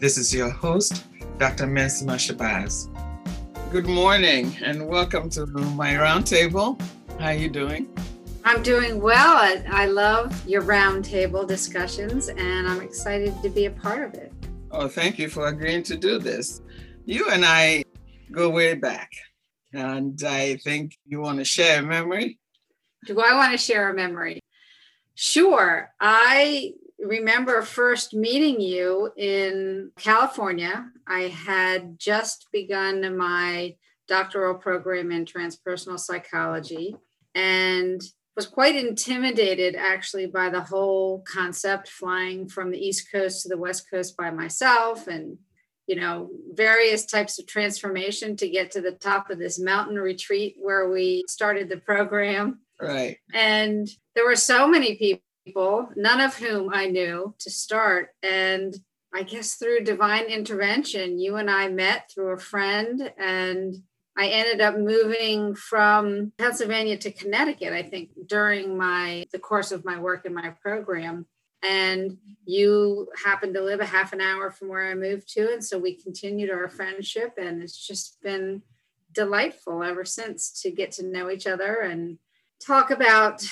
This is your host, Dr. Mensima Shabazz. Good morning and welcome to my roundtable. How are you doing? I'm doing well. I, I love your roundtable discussions and I'm excited to be a part of it. Oh, thank you for agreeing to do this. You and I go way back, and I think you want to share a memory. Do I want to share a memory? Sure. I remember first meeting you in California. I had just begun my doctoral program in transpersonal psychology and was quite intimidated actually by the whole concept flying from the east coast to the west coast by myself and you know various types of transformation to get to the top of this mountain retreat where we started the program right and there were so many people people, none of whom I knew to start. And I guess through divine intervention, you and I met through a friend, and I ended up moving from Pennsylvania to Connecticut, I think, during my the course of my work in my program. And you happened to live a half an hour from where I moved to. And so we continued our friendship, and it's just been delightful ever since to get to know each other and talk about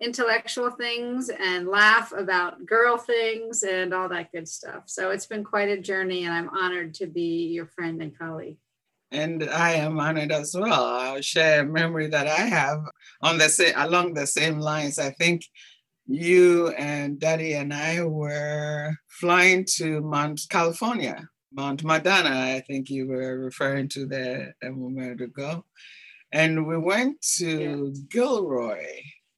intellectual things and laugh about girl things and all that good stuff. So it's been quite a journey, and I'm honored to be your friend and colleague. And I am honored as well. I'll share a memory that I have on the same, along the same lines. I think you and Daddy and I were flying to Mount California, Mount Madonna. I think you were referring to there a moment ago. And we went to yeah. Gilroy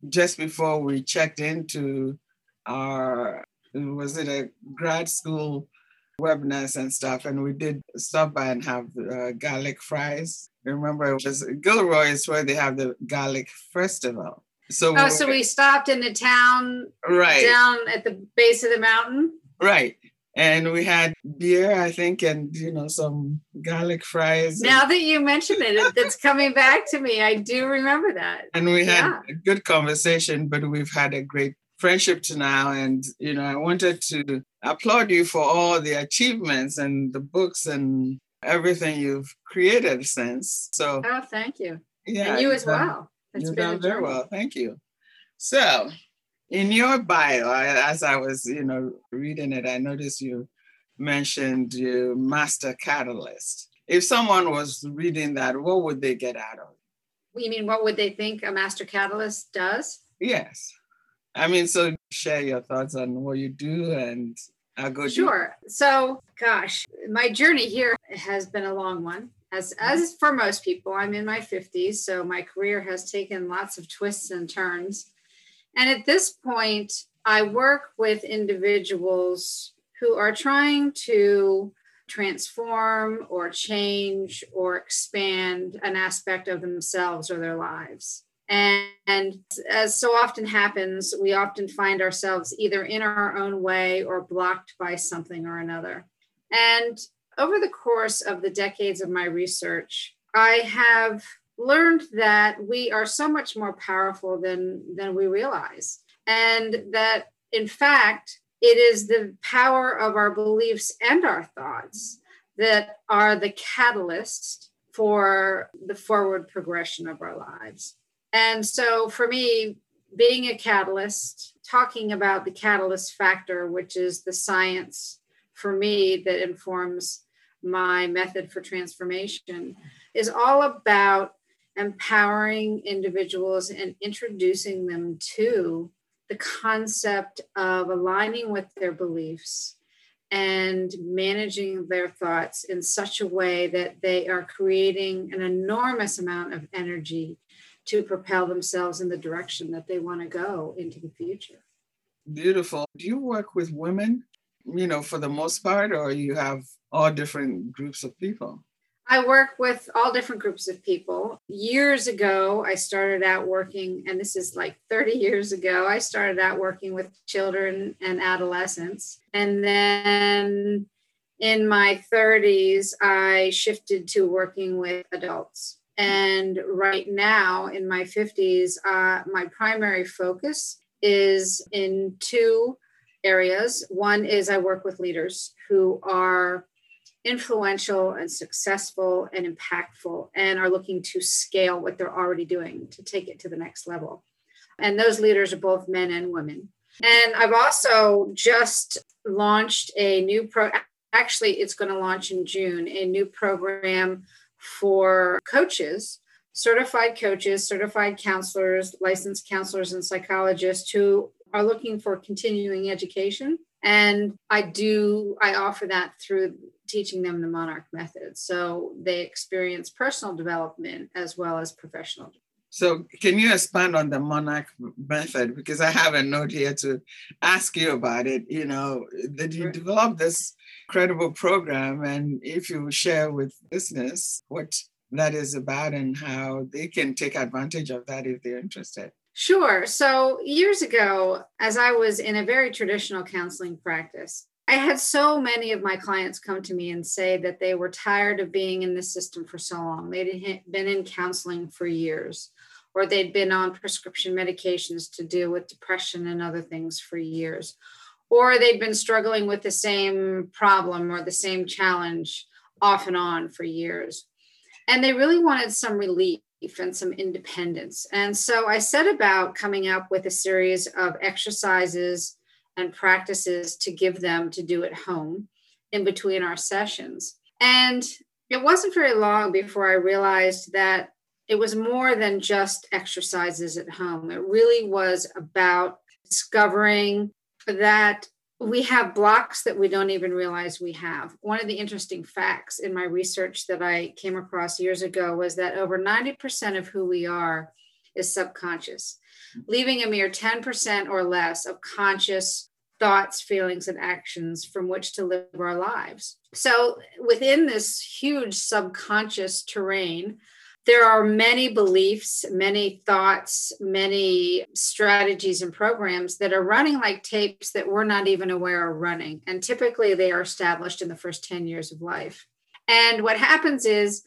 just before we checked into our was it a grad school webinars and stuff and we did stop by and have uh, garlic fries. Remember it was gilroy is where they have the garlic festival. So oh we so we stopped in the town right. down at the base of the mountain? Right and we had beer, I think, and you know some garlic fries. Now that you mention it, it's coming back to me. I do remember that. And we had yeah. a good conversation, but we've had a great friendship to now. And you know, I wanted to applaud you for all the achievements and the books and everything you've created since. So, oh, thank you. Yeah, and you as well. It's you've done very well. Thank you. So, in your bio, as I was, you know, reading it, I noticed you mentioned your master catalyst. If someone was reading that, what would they get out of it? You mean what would they think a master catalyst does? Yes. I mean, so share your thoughts on what you do and how good. Sure. So, gosh, my journey here has been a long one. As, mm-hmm. as for most people, I'm in my 50s, so my career has taken lots of twists and turns. And at this point, I work with individuals who are trying to transform or change or expand an aspect of themselves or their lives. And, and, as so often happens, we often find ourselves either in our own way or blocked by something or another. And over the course of the decades of my research, I have learned that we are so much more powerful than than we realize. And that in fact it is the power of our beliefs and our thoughts that are the catalyst for the forward progression of our lives. And so for me being a catalyst talking about the catalyst factor which is the science for me that informs my method for transformation is all about empowering individuals and introducing them to the concept of aligning with their beliefs and managing their thoughts in such a way that they are creating an enormous amount of energy to propel themselves in the direction that they want to go into the future. Beautiful. Do you work with women, you know, for the most part, or you have all different groups of people? I work with all different groups of people. Years ago, I started out working, and this is like 30 years ago, I started out working with children and adolescents. And then in my 30s, I shifted to working with adults. And right now, in my 50s, uh, my primary focus is in two areas. One is I work with leaders who are influential and successful and impactful and are looking to scale what they're already doing to take it to the next level. And those leaders are both men and women. And I've also just launched a new pro actually it's going to launch in June a new program for coaches, certified coaches, certified counselors, licensed counselors and psychologists who are looking for continuing education and I do I offer that through teaching them the monarch method. So they experience personal development as well as professional so can you expand on the monarch method? Because i have a note here to ask you about it you know did you develop this credible program and if you share with listeners what that is about and how they can take advantage of that if they're interested. Sure. So, years ago, as I was in a very traditional counseling practice, I had so many of my clients come to me and say that they were tired of being in the system for so long. They'd been in counseling for years, or they'd been on prescription medications to deal with depression and other things for years, or they'd been struggling with the same problem or the same challenge off and on for years. And they really wanted some relief and some independence. And so I set about coming up with a series of exercises and practices to give them to do at home in between our sessions. And it wasn't very long before I realized that it was more than just exercises at home. It really was about discovering that we have blocks that we don't even realize we have. One of the interesting facts in my research that I came across years ago was that over 90% of who we are is subconscious, leaving a mere 10% or less of conscious thoughts, feelings, and actions from which to live our lives. So, within this huge subconscious terrain, there are many beliefs, many thoughts, many strategies and programs that are running like tapes that we're not even aware are running. And typically they are established in the first 10 years of life. And what happens is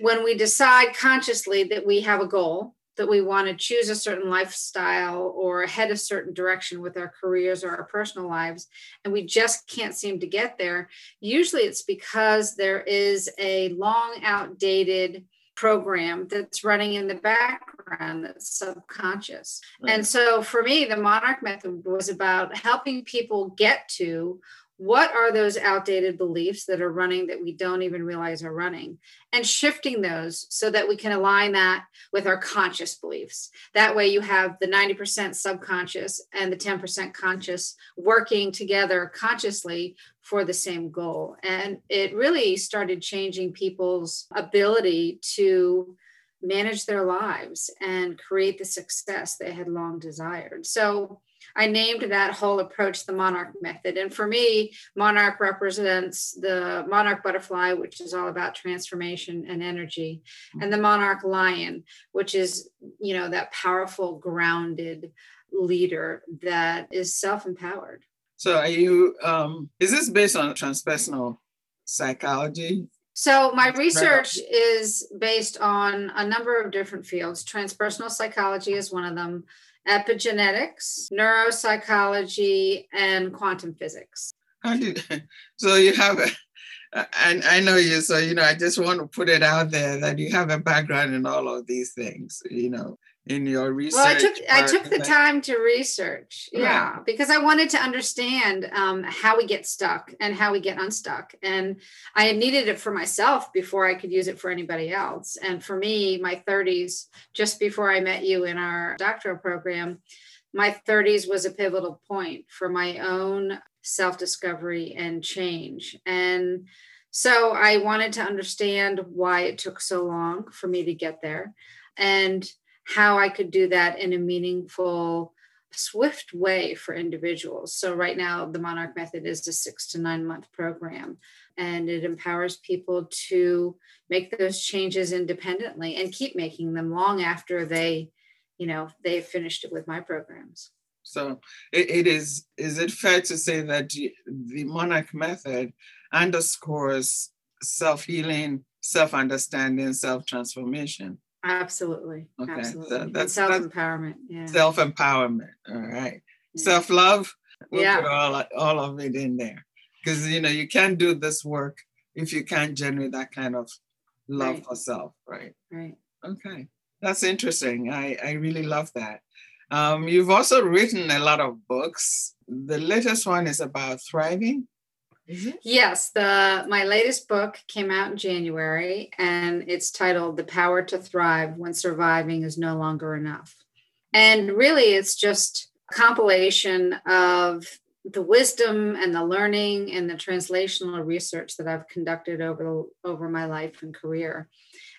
when we decide consciously that we have a goal, that we want to choose a certain lifestyle or head a certain direction with our careers or our personal lives, and we just can't seem to get there, usually it's because there is a long outdated program that's running in the background that's subconscious. Right. And so for me, the Monarch Method was about helping people get to what are those outdated beliefs that are running that we don't even realize are running? And shifting those so that we can align that with our conscious beliefs. That way you have the 90% subconscious and the 10% conscious working together consciously for the same goal. And it really started changing people's ability to manage their lives and create the success they had long desired. So I named that whole approach the monarch method. And for me, monarch represents the monarch butterfly, which is all about transformation and energy, and the monarch lion, which is, you know, that powerful, grounded leader that is self empowered. So, are you, um, is this based on transpersonal psychology? So, my research is based on a number of different fields. Transpersonal psychology is one of them epigenetics, neuropsychology, and quantum physics. How did, so you have a, I know you, so you know, I just want to put it out there that you have a background in all of these things, you know in your research? Well, I took I took the time to research, yeah, right. because I wanted to understand um, how we get stuck and how we get unstuck, and I needed it for myself before I could use it for anybody else. And for me, my 30s, just before I met you in our doctoral program, my 30s was a pivotal point for my own self discovery and change, and so I wanted to understand why it took so long for me to get there, and how I could do that in a meaningful, swift way for individuals. So, right now, the Monarch Method is a six to nine month program, and it empowers people to make those changes independently and keep making them long after they, you know, they've finished it with my programs. So it, it is, is it fair to say that the Monarch Method underscores self healing, self understanding, self transformation? Absolutely. Okay. Absolutely. So that's self empowerment. Yeah. Self empowerment. All right. Yeah. Self love. We'll Yeah. put all, all of it in there. Because, you know, you can't do this work if you can't generate that kind of love Right. for self, right? Right. Okay. That's interesting. I, I really love that. Um, you've also written a lot of books. The latest one is about thriving. It? Yes, the my latest book came out in January and it's titled The Power to Thrive When Surviving is No Longer Enough. And really it's just a compilation of the wisdom and the learning and the translational research that I've conducted over over my life and career.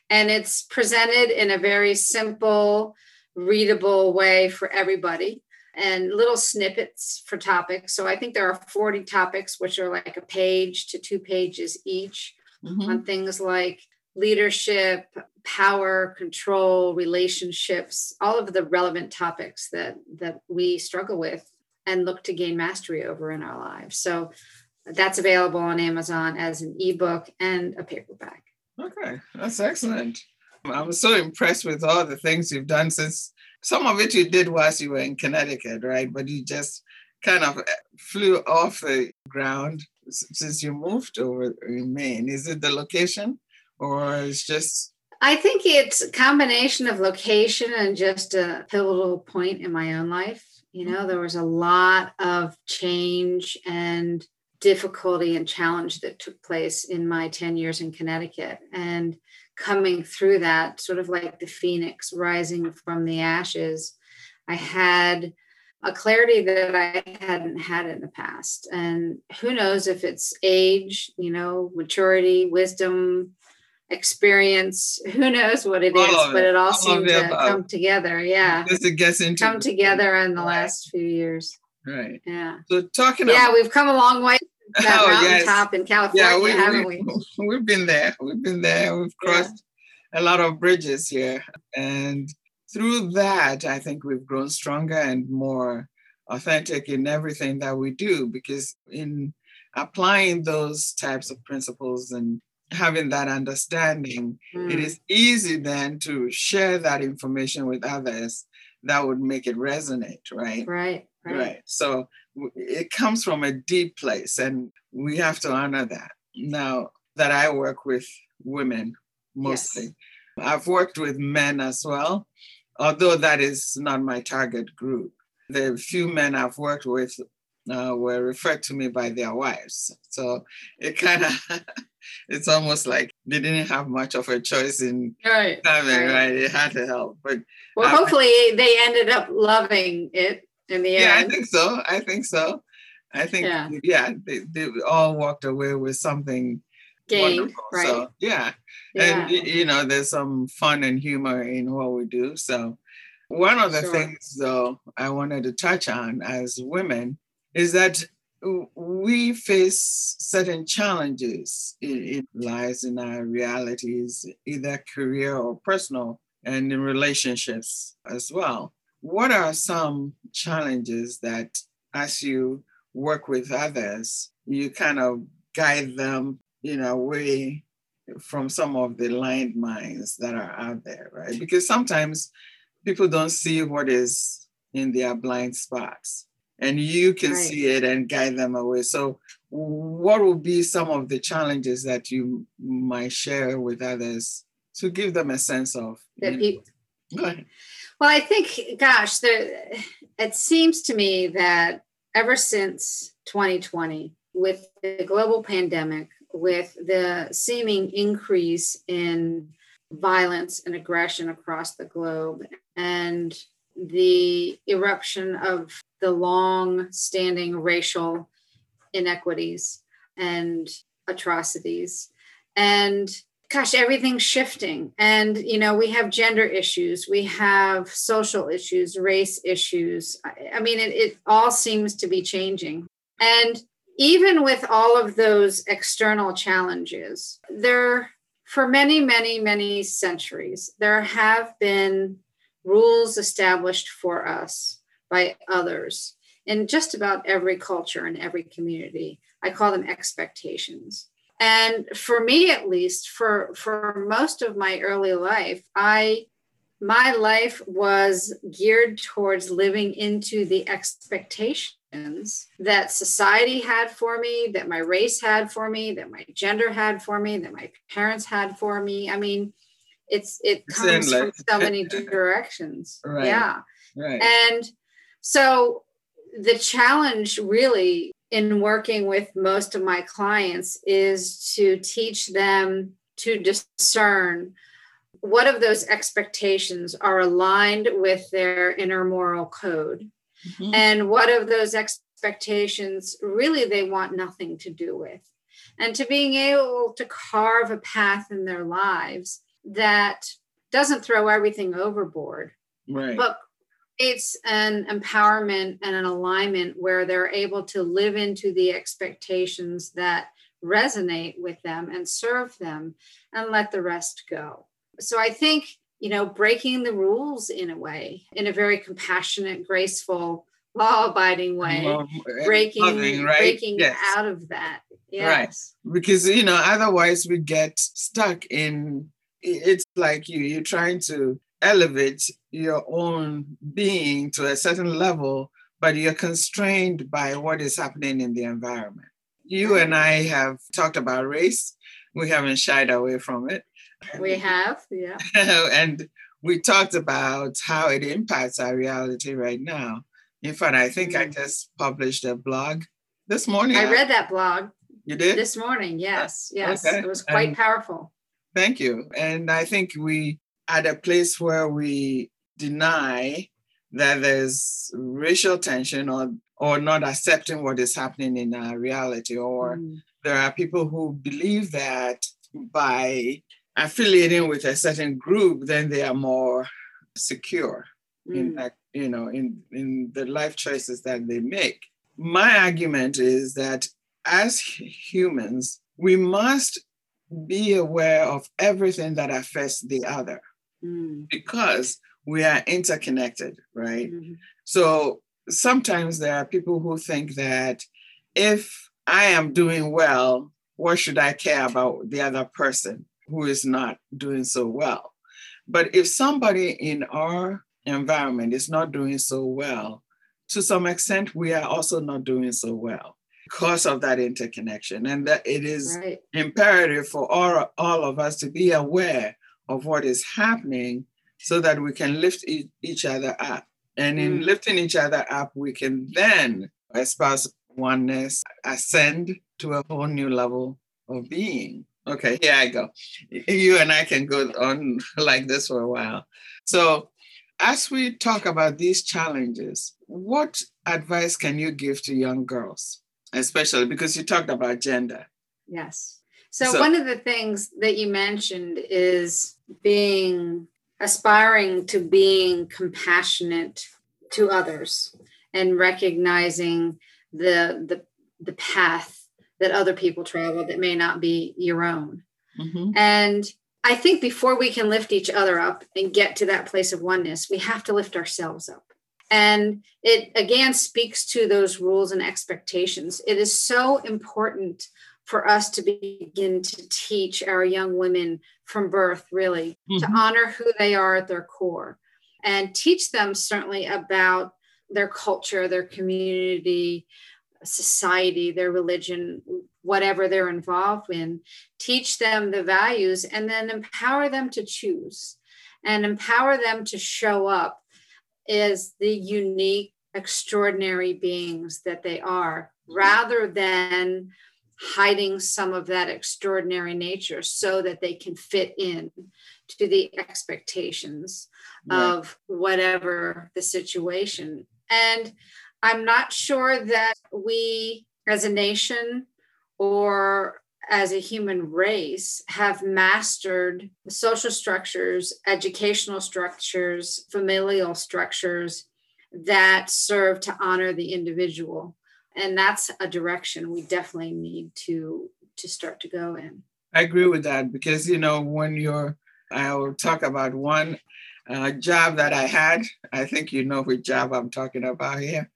And it's presented in a very simple, readable way for everybody and little snippets for topics. So I think there are 40 topics, which are like a page to two pages each Mhm. on things like leadership, power, control, relationships, all of the relevant topics that, that we struggle with and look to gain mastery over in our lives. So that's available on Amazon as an ebook and a paperback. Okay, that's excellent. I was so impressed with all the things you've done since some of it you did whilst you were in Connecticut, right? But you just kind of eh, flew off the ground since you moved over in Maine. Is it the location or it's just I think it's a combination of location and just a pivotal point in my own life. You know, there was a lot of change and difficulty and challenge that took place in my 10 years in Connecticut. And coming through that, sort of like the phoenix rising from the ashes, I had a clarity that I hadn't had in the past. And who knows if it's age, you know, maturity, wisdom, experience, who knows what it All is, but it. all All seemed to above. come together. Yeah. as it gets into Come together in the last few years. Right. Yeah. So talking about Yeah, about we've come a long way that Oh, yes. in California, yeah, we, haven't we, we? we've been there. We've been there. We've Yeah. crossed a lot of bridges here. And through that, I think we've grown stronger and more authentic in everything that we do because in applying those types of principles and having that understanding, it Mm, is easy then to share that information with others that would make it resonate, right? right, right. Right. So it comes from a deep place, and we have to honor that. Now that I work with women mostly, I've worked with men as well, although that is not my target group. The few men I've worked with uh, were referred to me by their wives. So it kind of, it's almost like they didn't have much of a choice in Right. coming, Right. right? It had to help. But Well, hopefully they ended up loving it in the end. yeah, I think so. I think so. I think Yeah. yeah, they, they all walked away with something Gained, wonderful. right? So yeah. yeah. And you know, there's some fun and humor in what we do. So one of the Sure. things though I wanted to touch on as women is that we face certain challenges in, in lives in our realities, either career or personal, and in relationships as well. What are some challenges that, as you work with others, you kind of guide them, you know, away from some of the landmines that are out there, right? Because sometimes people don't see what is in their blind spots and you can Right. see it and guide them away. So, what would be some of the challenges that you might share with others to give them a sense of? That you know- peop- Go ahead. Well, I think, gosh, there, it seems to me that ever since 2020, with the global pandemic, with the seeming increase in violence and aggression across the globe, and the eruption of the long standing racial inequities and atrocities, and gosh everything's shifting. And you know we have gender issues we have social issues race issues. I, mean it, it all seems to be changing. And even with all of those external challenges there for many many many centuries there have been rules established for us by others in just about every culture and every community i call them expectations and for me at least for for most of my early life i my life was geared towards living into the expectations that society had for me, that my race had for me, that my gender had for me, that my parents had for me. I mean, it's it comes from so many directions. Right. Yeah. Right. And so the challenge really in working with most of my clients is to teach them to discern what of those expectations are aligned with their inner moral code mm-hmm. and what of those expectations really they want nothing to do with and to being able to carve a path in their lives that doesn't throw everything overboard right but it's an empowerment and an alignment where they're able to live into the expectations that resonate with them and serve them and let the rest go so I think, you know, breaking the rules in a way, in a very compassionate, graceful, law abiding way, well, breaking, loving, right? breaking yes. out of that. Yes. Right. Because, you know, otherwise we get stuck in it's like you, you're trying to elevate your own being to a certain level, but you're constrained by what is happening in the environment. You and I have talked about race. We haven't shied away from it. We have, yeah. and we talked about how it impacts our reality right now. In fact, I think mm. I just published a blog this morning. I read that blog. You did? This morning, yes. Yes. Okay. It was quite and powerful. Thank you. And I think we at a place where we deny that there's racial tension or or not accepting what is happening in our reality, or mm. there are people who believe that by affiliating with a certain group, then they are more secure mm. in that, you know, in, in the life choices that they make. My argument is that as humans, we must be aware of everything that affects the other mm. because we are interconnected, right? Mm-hmm. So sometimes there are people who think that if I am doing well, what should I care about the other person? who is not doing so well. But if somebody in our environment is not doing so well, to some extent, we are also not doing so well because of that interconnection. And that it is right. imperative for all, all of us to be aware of what is happening so that we can lift e- each other up. And in mm. lifting each other up, we can then espouse oneness, ascend to a whole new level of being. Okay, here I go. You and I can go on like this for a while. So, as we talk about these challenges, what advice can you give to young girls, especially because you talked about gender? Yes. So, so one of the things that you mentioned is being aspiring to being compassionate to others and recognizing the the the path that other people travel that may not be your own. Mm-hmm. And I think before we can lift each other up and get to that place of oneness, we have to lift ourselves up. And it again speaks to those rules and expectations. It is so important for us to begin to teach our young women from birth, really, mm-hmm. to honor who they are at their core and teach them certainly about their culture, their community, society, their religion, whatever they're involved in, teach them the values and then empower them to choose and empower them to show up as the unique, extraordinary beings that they are, mm-hmm. rather than hiding some of that extraordinary nature so that they can fit in to the expectations yeah. of whatever the situation. And I'm not sure that we as a nation or as a human race have mastered social structures, educational structures, familial structures that serve to honor the individual. And that's a direction we definitely need to to start to go in. I agree with that because you know when you're I will talk about one uh, job that I had. I think you know which job I'm talking about here.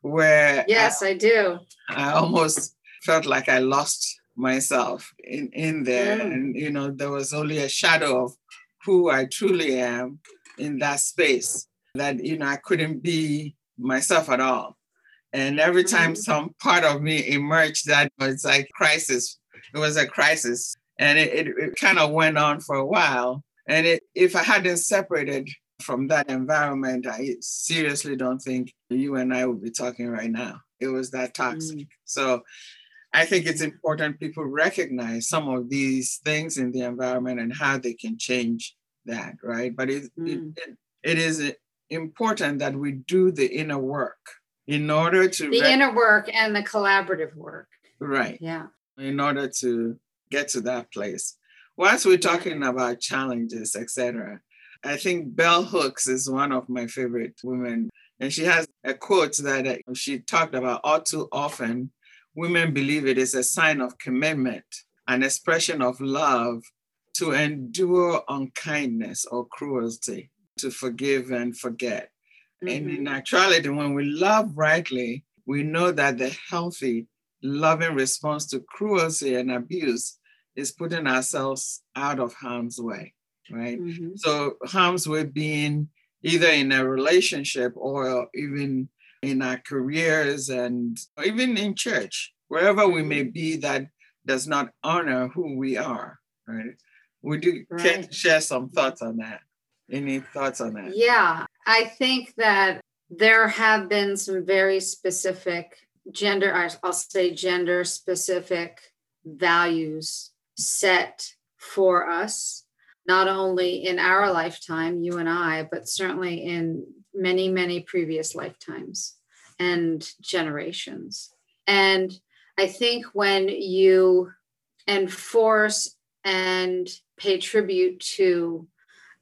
Where yes, I, I do. I almost felt like I lost myself in in there, mm. and you know there was only a shadow of who I truly am in that space that, you know, I couldn't be myself at all. And every time mm-hmm. some part of me emerged, that was like crisis. It was a crisis. And it, it, it kind of went on for a while. And it, if I hadn't separated from that environment, I seriously don't think you and I would be talking right now. It was that toxic. Mm. So I think it's important people recognize some of these things in the environment and how they can change that, right? But it, mm. it, it is important that we do the inner work in order to the rec- inner work and the collaborative work. Right. Yeah. In order to get to that place. Whilst we're talking about challenges, etc., I think Bell Hooks is one of my favorite women. And she has a quote that uh, she talked about all too often. Women believe it is a sign of commitment, an expression of love to endure unkindness or cruelty, to forgive and forget. Mm-hmm. And in mm-hmm. actuality, when we love rightly, we know that the healthy, loving response to cruelty and abuse is putting ourselves out of harm's way right? Mm-hmm. So harms way being either in a relationship or even in our careers and even in church, wherever we may mm-hmm. be that does not honor who we are, right? Would you right. share some thoughts on that? Any thoughts on that? Yeah, I think that there have been some very specific gender, I'll say gender specific values set for us not only in our lifetime, you and I, but certainly in many, many previous lifetimes and generations. And I think when you enforce and pay tribute to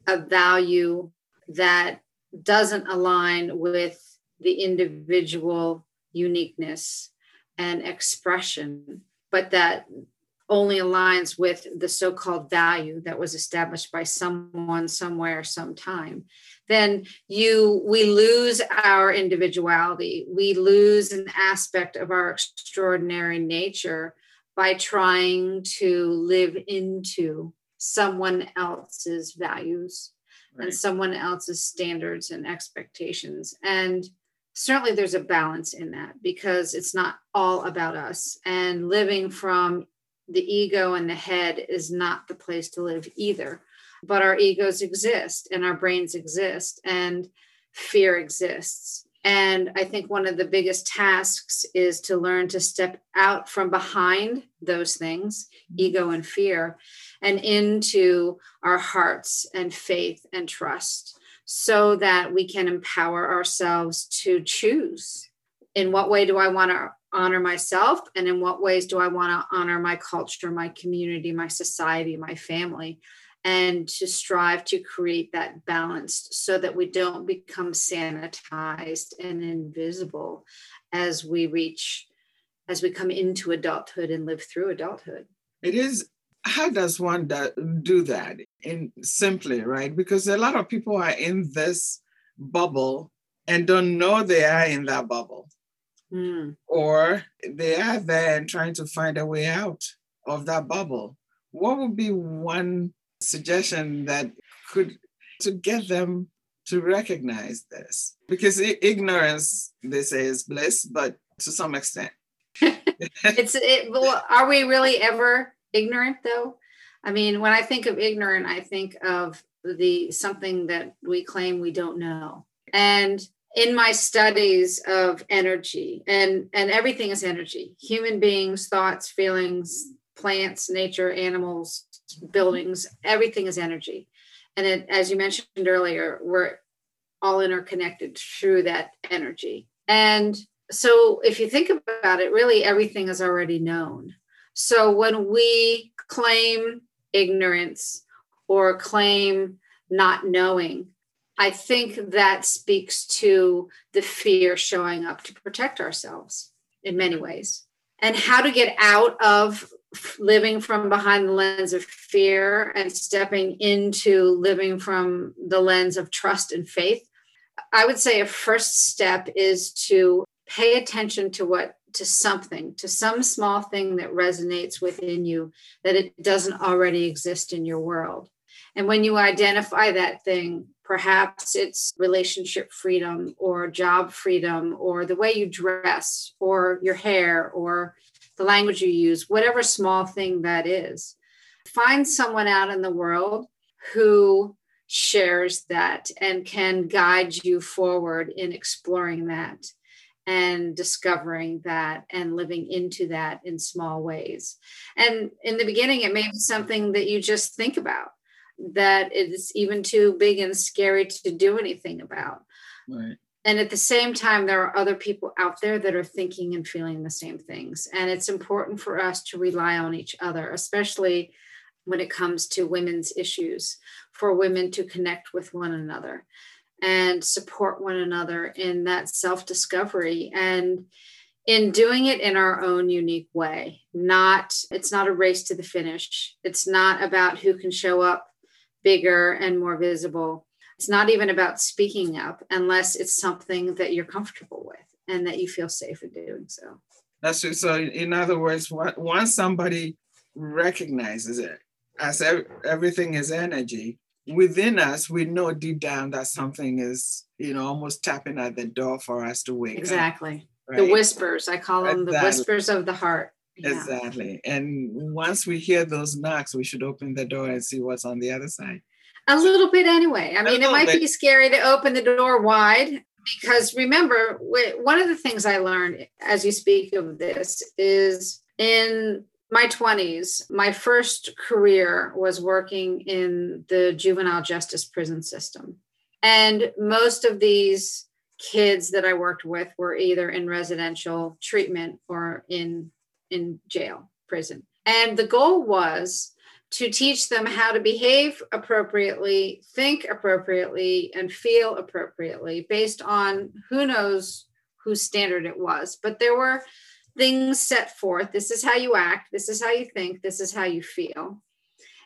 a value that doesn't align with the individual uniqueness and expression, but that only aligns with the so-called value that was established by someone somewhere sometime then you we lose our individuality we lose an aspect of our extraordinary nature by trying to live into someone else's values right. and someone else's standards and expectations and certainly there's a balance in that because it's not all about us and living from the ego and the head is not the place to live either. But our egos exist and our brains exist and fear exists. And I think one of the biggest tasks is to learn to step out from behind those things, mm-hmm. ego and fear, and into our hearts and faith and trust so that we can empower ourselves to choose. In what way do I want to honor myself and in what ways do i want to honor my culture my community my society my family and to strive to create that balance so that we don't become sanitized and invisible as we reach as we come into adulthood and live through adulthood it is how does one do that in simply right because a lot of people are in this bubble and don't know they are in that bubble mm. or they are there and trying to find a way out of that bubble. What would be one suggestion that could to get them to recognize this? Because ignorance, they say, is bliss, but to some extent. it's it, well, are we really ever ignorant though? I mean, when I think of ignorant, I think of the something that we claim we don't know. And in my studies of energy and and everything is energy human beings thoughts feelings plants nature animals buildings everything is energy. And it, as you mentioned earlier we're all interconnected through that energy. And so if you think about it really everything is already known. So when we claim ignorance or claim not knowing I think that speaks to the fear showing up to protect ourselves in many ways. And how to get out of living from behind the lens of fear and stepping into living from the lens of trust and faith. I would say a first step is to pay attention to what to something, to some small thing that resonates within you that it doesn't already exist in your world. And when you identify that thing, Perhaps it's relationship freedom or job freedom or the way you dress or your hair or the language you use, whatever small thing that is. Find someone out in the world who shares that and can guide you forward in exploring that and discovering that and living into that in small ways. And in the beginning, it may be something that you just think about that it's even too big and scary to do anything about. Right. And at the same time, there are other people out there that are thinking and feeling the same things. And it's important for us to rely on each other, especially when it comes to women's issues, for women to connect with one another and support one another in that self discovery. And in doing it in our own unique way not it's not a race to the finish it's not about who can show up bigger and more visible. It's not even about speaking up unless it's something that you're comfortable with and that you feel safe in doing so. That's true. So, in other words, once somebody recognizes it as everything is energy, within us, we know deep down that something is, you know, almost tapping at the door for us to wake exactly. up. Exactly. The whispers, I call them exactly. the whispers of the heart. Yeah. Exactly. And once we hear those knocks, we should open the door and see what's on the other side. A little bit anyway. I mean, it might bit. be scary to open the door wide because remember, one of the things I learned as you speak of this is in my 20s, my first career was working in the juvenile justice prison system. And most of these kids that I worked with were either in residential treatment or in in jail, prison. And the goal was to teach them how to behave appropriately, think appropriately, and feel appropriately based on who knows whose standard it was. But there were things set forth this is how you act, this is how you think, this is how you feel.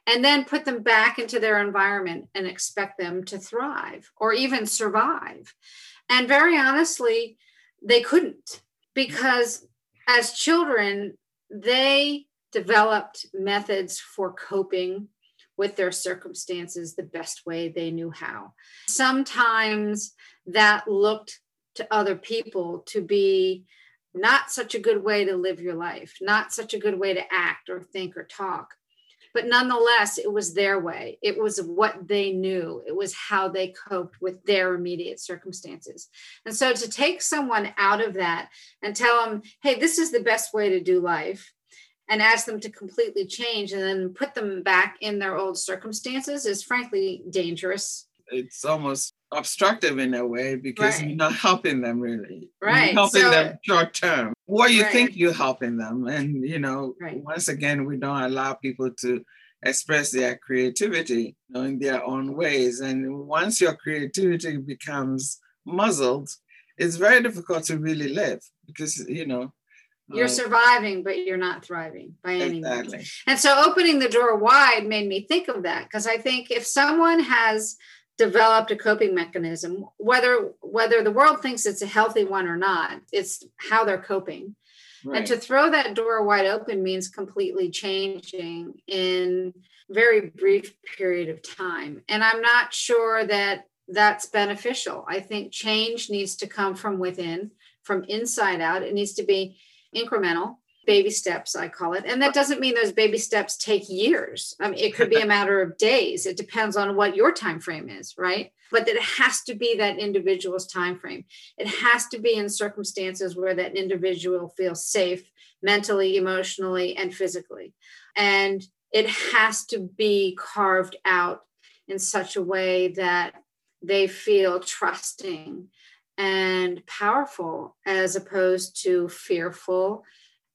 And then put them back into their environment and expect them to thrive or even survive. And very honestly, they couldn't because as children, they developed methods for coping with their circumstances the best way they knew how. Sometimes that looked to other people to be not such a good way to live your life, not such a good way to act or think or talk. But nonetheless, it was their way. It was what they knew. It was how they coped with their immediate circumstances. And so to take someone out of that and tell them, hey, this is the best way to do life, and ask them to completely change and then put them back in their old circumstances is frankly dangerous. It's almost obstructive in a way because right. you're not helping them really. Right. You're helping so, them short term. Or you right. think you're helping them. And you know, right. once again, we don't allow people to express their creativity you know, in their own ways. And once your creativity becomes muzzled, it's very difficult to really live because you know you're uh, surviving, but you're not thriving by any exactly. means. And so opening the door wide made me think of that because I think if someone has developed a coping mechanism whether whether the world thinks it's a healthy one or not it's how they're coping right. and to throw that door wide open means completely changing in very brief period of time and i'm not sure that that's beneficial i think change needs to come from within from inside out it needs to be incremental baby steps i call it. And that doesn't mean those baby steps take years. I mean, it could be a matter of days. It depends on what your time frame is right? But it has to be that individual's time frame it has to be in circumstances where that individual feels safe mentally emotionally and physically. And it has to be carved out in such a way that they feel trusting and powerful as opposed to fearful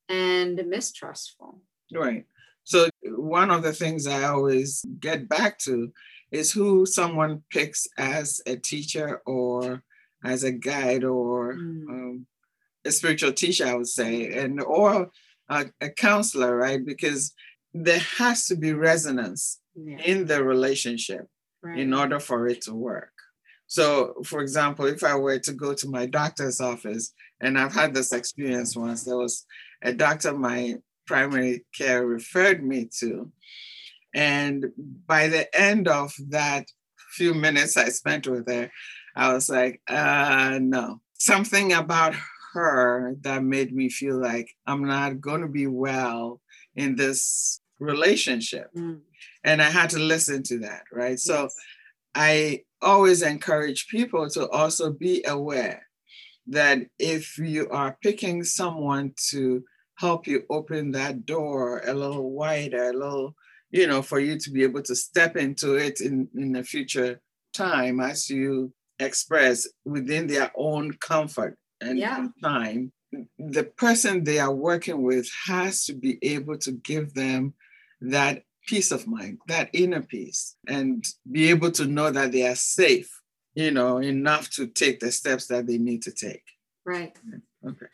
and mistrustful. Right. So, one of the things I always get back to is who someone picks as a teacher or as a guide or mm. um, a spiritual teacher, I would say, and or a, a counselor, right? Because there has to be resonance yeah. in the relationship right. in order for it to work. So, for example, if I were to go to my doctor's office, and I've had this experience once, there was a doctor my primary care referred me to. And by the end of that few minutes I spent with her, I was like, uh, no. Something about her that made me feel like I'm not going to be well in this relationship. Mm. And I had to listen to that, right? Yes. So I always encourage people to also be aware that if you are picking someone to help you open that door a little wider, a little, you know, for you to be able to step into it in, in the future time as you express within their own comfort and yeah. time, the person they are working with has to be able to give them that peace of mind, that inner peace, and be able to know that they are safe, you know, enough to take the steps that they need to take. Right. Okay.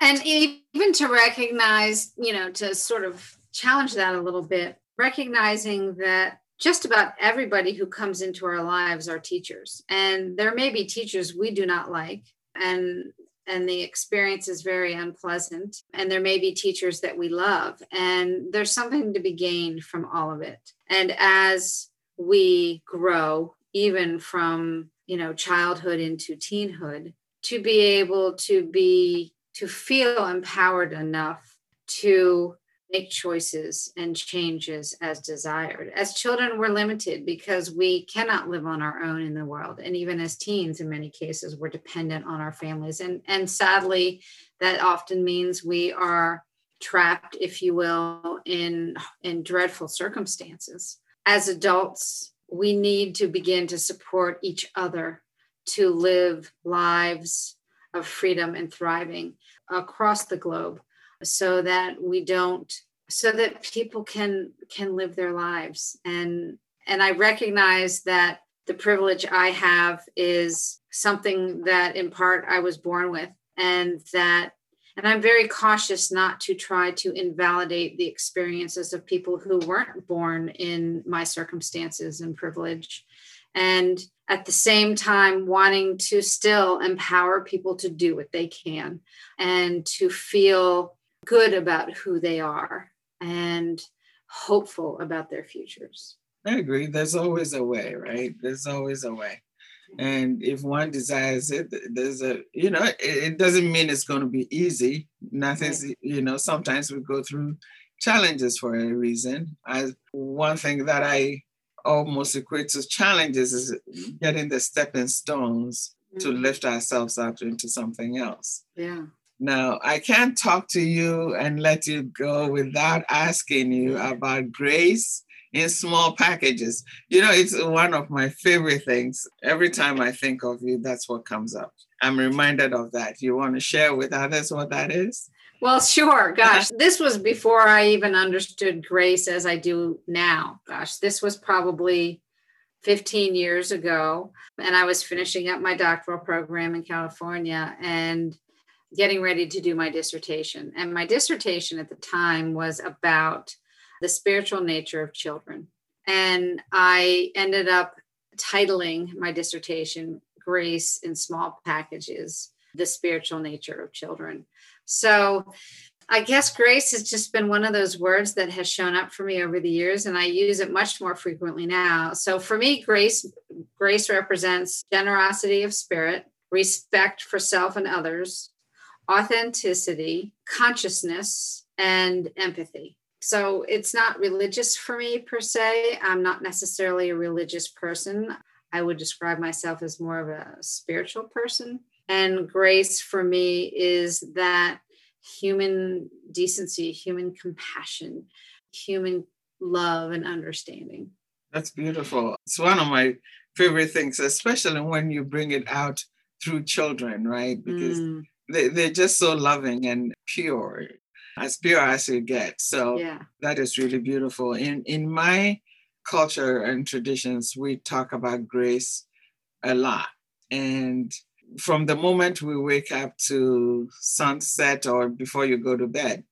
And even to recognize, you know, to sort of challenge that a little bit, recognizing that just about everybody who comes into our lives are teachers. And there may be teachers we do not like. And and the experience is very unpleasant. And there may be teachers that we love, and there's something to be gained from all of it. And as we grow, even from you know childhood into teenhood, to be able to be to feel empowered enough to make choices and changes as desired. As children, we're limited because we cannot live on our own in the world. And even as teens, in many cases, we're dependent on our families. And, and sadly, that often means we are trapped, if you will, in, in dreadful circumstances. As adults, we need to begin to support each other to live lives of freedom and thriving across the globe so that we don't so that people can can live their lives. And and i recognize that the privilege i have is something that in part i was born with and that and i'm very cautious not to try to invalidate the experiences of people who weren't born in my circumstances and privilege. And at the same time wanting to still empower people to do what they can and to feel good about who they are and hopeful about their futures. I agree. There's always a way, right? There's always a way. And if one desires it, there's a, you know, it, it doesn't mean it's going to be easy. Nothing's, right. you know, sometimes we go through challenges for a reason. I, one thing that I almost equate to challenges is getting the stepping stones mm-hmm. to lift ourselves up into something else. Yeah. Now, I can't talk to you and let you go without asking you about grace in small packages. You know, it's one of my favorite things. Every time I think of you, that's what comes up. I'm reminded of that. You want to share with others what that is? Well, sure. Gosh, this was before I even understood grace as I do now. Gosh, this was probably 15 years ago. And I was finishing up my doctoral program in California. And getting ready to do my dissertation. And my dissertation at the time was about the spiritual nature of children. And I ended up titling my dissertation Grace in Small Packages The Spiritual Nature of Children. So I guess grace has just been one of those words that has shown up for me over the years and I use it much more frequently now. So for me grace grace represents generosity of spirit, respect for self and others, authenticity, consciousness, and empathy. So it's not religious for me per se. I'm not necessarily a religious person. I would describe myself as more of a spiritual person. And grace for me is that human decency, human compassion, human love and understanding. That's beautiful. It's one of my favorite things, especially when you bring it out through children, right? Because mm they, they're just so loving and pure, as pure as you get. So yeah. that is really beautiful. In in my culture and traditions, we talk about grace a lot. And from the moment we wake up to sunset or before you go to bed.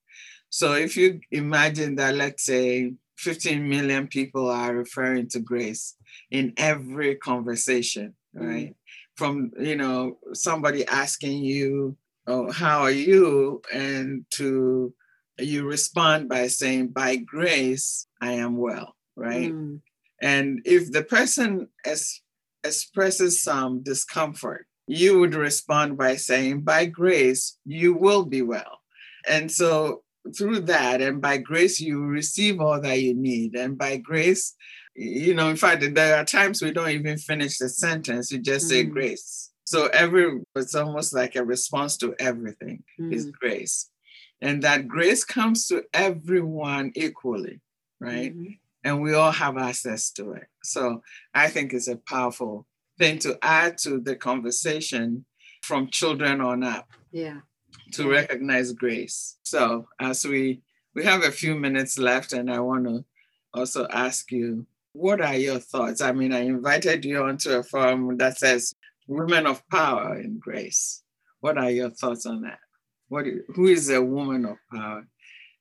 So if you imagine that, let's say 15 million people are referring to grace in every conversation, right? Mm. From, you know, somebody asking you, oh, how are you? And to you respond by saying, by grace, I am well, right? Mm. And if the person es- expresses some discomfort, you would respond by saying, By grace, you will be well. And so through that, and by grace, you receive all that you need. And by grace, you know, in fact, there are times we don't even finish the sentence, you just say Mm. grace. So every it's almost like a response to everything is Mm. grace. And that grace comes to everyone equally, right? Mhm. And we all have access to it. So I think it's a powerful thing to add to the conversation from children on up Yeah. to recognize grace. So as we we have a few minutes left, and I want to also ask you, what are your thoughts? I mean, I invited you onto a forum that says women of power and grace. What are your thoughts on that? What you- who is a woman of power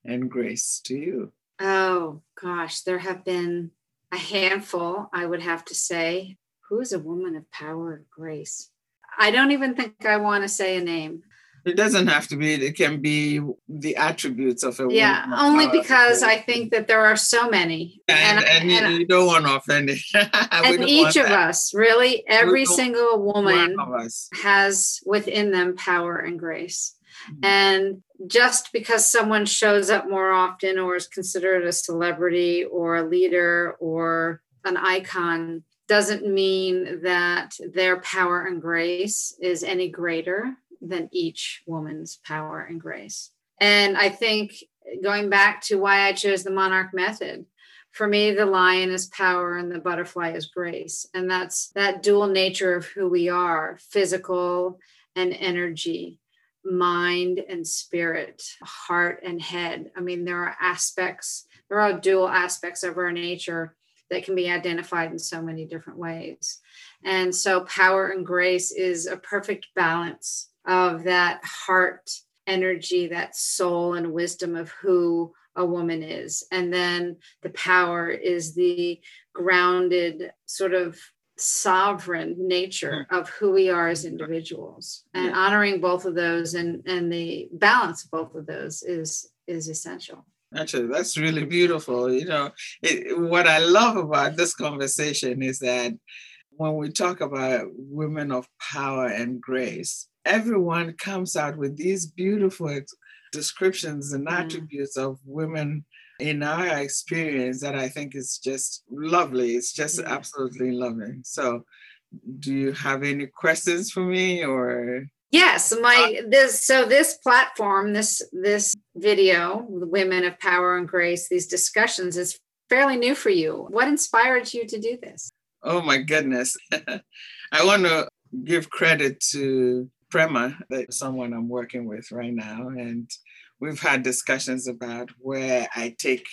and grace to you? Oh gosh, there have been a handful, I would have to say. Who is a woman of power and grace? I don't even think I want to say a name. It doesn't have to be, it can be the attributes of a woman. Yeah, only because I think that there are so many. and, and, you- and- you don't want to offend it. And each of that. us, really, every single woman One of us. has within them power and grace. Mhm. And just because someone shows up more often or is considered a celebrity or a leader or an icon doesn't mean that their power and grace is any greater than each woman's power and grace. And I think going back to why I chose the monarch method, for me, the lion is power and the butterfly is grace. And that's that dual nature of who we are physical and energy, mind and spirit, heart and head. I mean, there are aspects, there are dual aspects of our nature that can be identified in so many different ways. And so, power and grace is a perfect balance of that heart energy, that soul and wisdom of who a woman is. And then the power is the grounded, sort of sovereign nature hmm. of who we are as individuals. And honoring both of those and, and the balance of both of those is is essential. Actually, that's really beautiful. You know, it, what I love about this conversation is that when we talk about women of power and grace, everyone comes out with these beautiful descriptions and Yeah. attributes of women in our experience that I think is just lovely. It's just Yeah. absolutely lovely. So, do you have any questions for me or? Yes, my uh, this so this platform, this this video, Women of Power and Grace, these discussions is fairly new for you. What inspired you to do this? Oh my goodness. I want to give credit to Prema, that someone I'm working with right now. And we've had discussions about where I take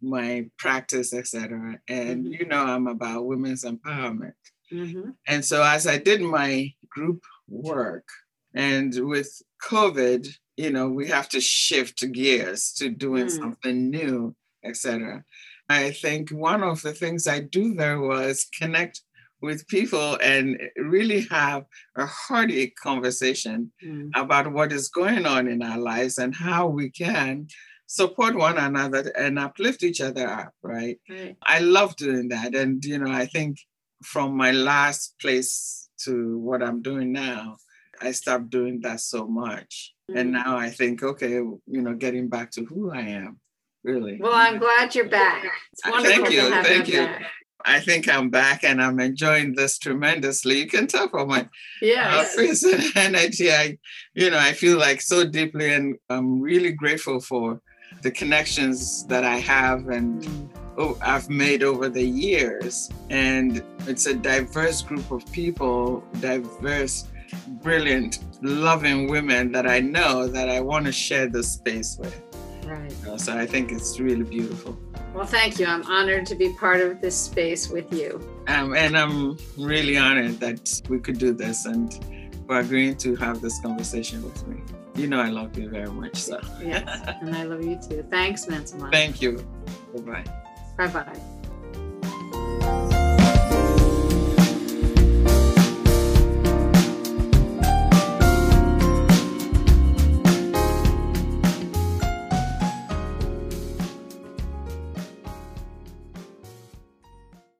my practice, etc. And Mhm. you know, I'm about women's empowerment. Mhm. And so as I did my group work, and with COVID, you know, we have to shift gears to doing Mm. something new, etc. I think one of the things I do well is connect with people and really have a hearty conversation Mm. about what is going on in our lives and how we can support one another and uplift each other up, right? I love doing that. And, you know, I think from my last place to what I'm doing now, I stopped doing that so much. And Mm. now I think, okay, you know, getting back to who I am, really. Well, I'm glad you're back. It's wonderful thank you, to have thank you you. I think I'm back and I'm enjoying this tremendously. You can tell from my uh, Yes. face and energy. I, you know, I feel like so deeply and I'm really grateful for the connections that I have and oh, I've made over the years. And it's a diverse group of people, diverse, brilliant, loving women that I know that I want to share this space with. Right. you know. So I think it's really beautiful. Well, thank you. I'm honored to be part of this space with you. Um, and I'm really honored that we could do this and for agreeing to have this conversation with me. You know, I love you very much. So Yes. and I love you too. Thanks, Mansamana. thank you. Bye bye. Bye bye.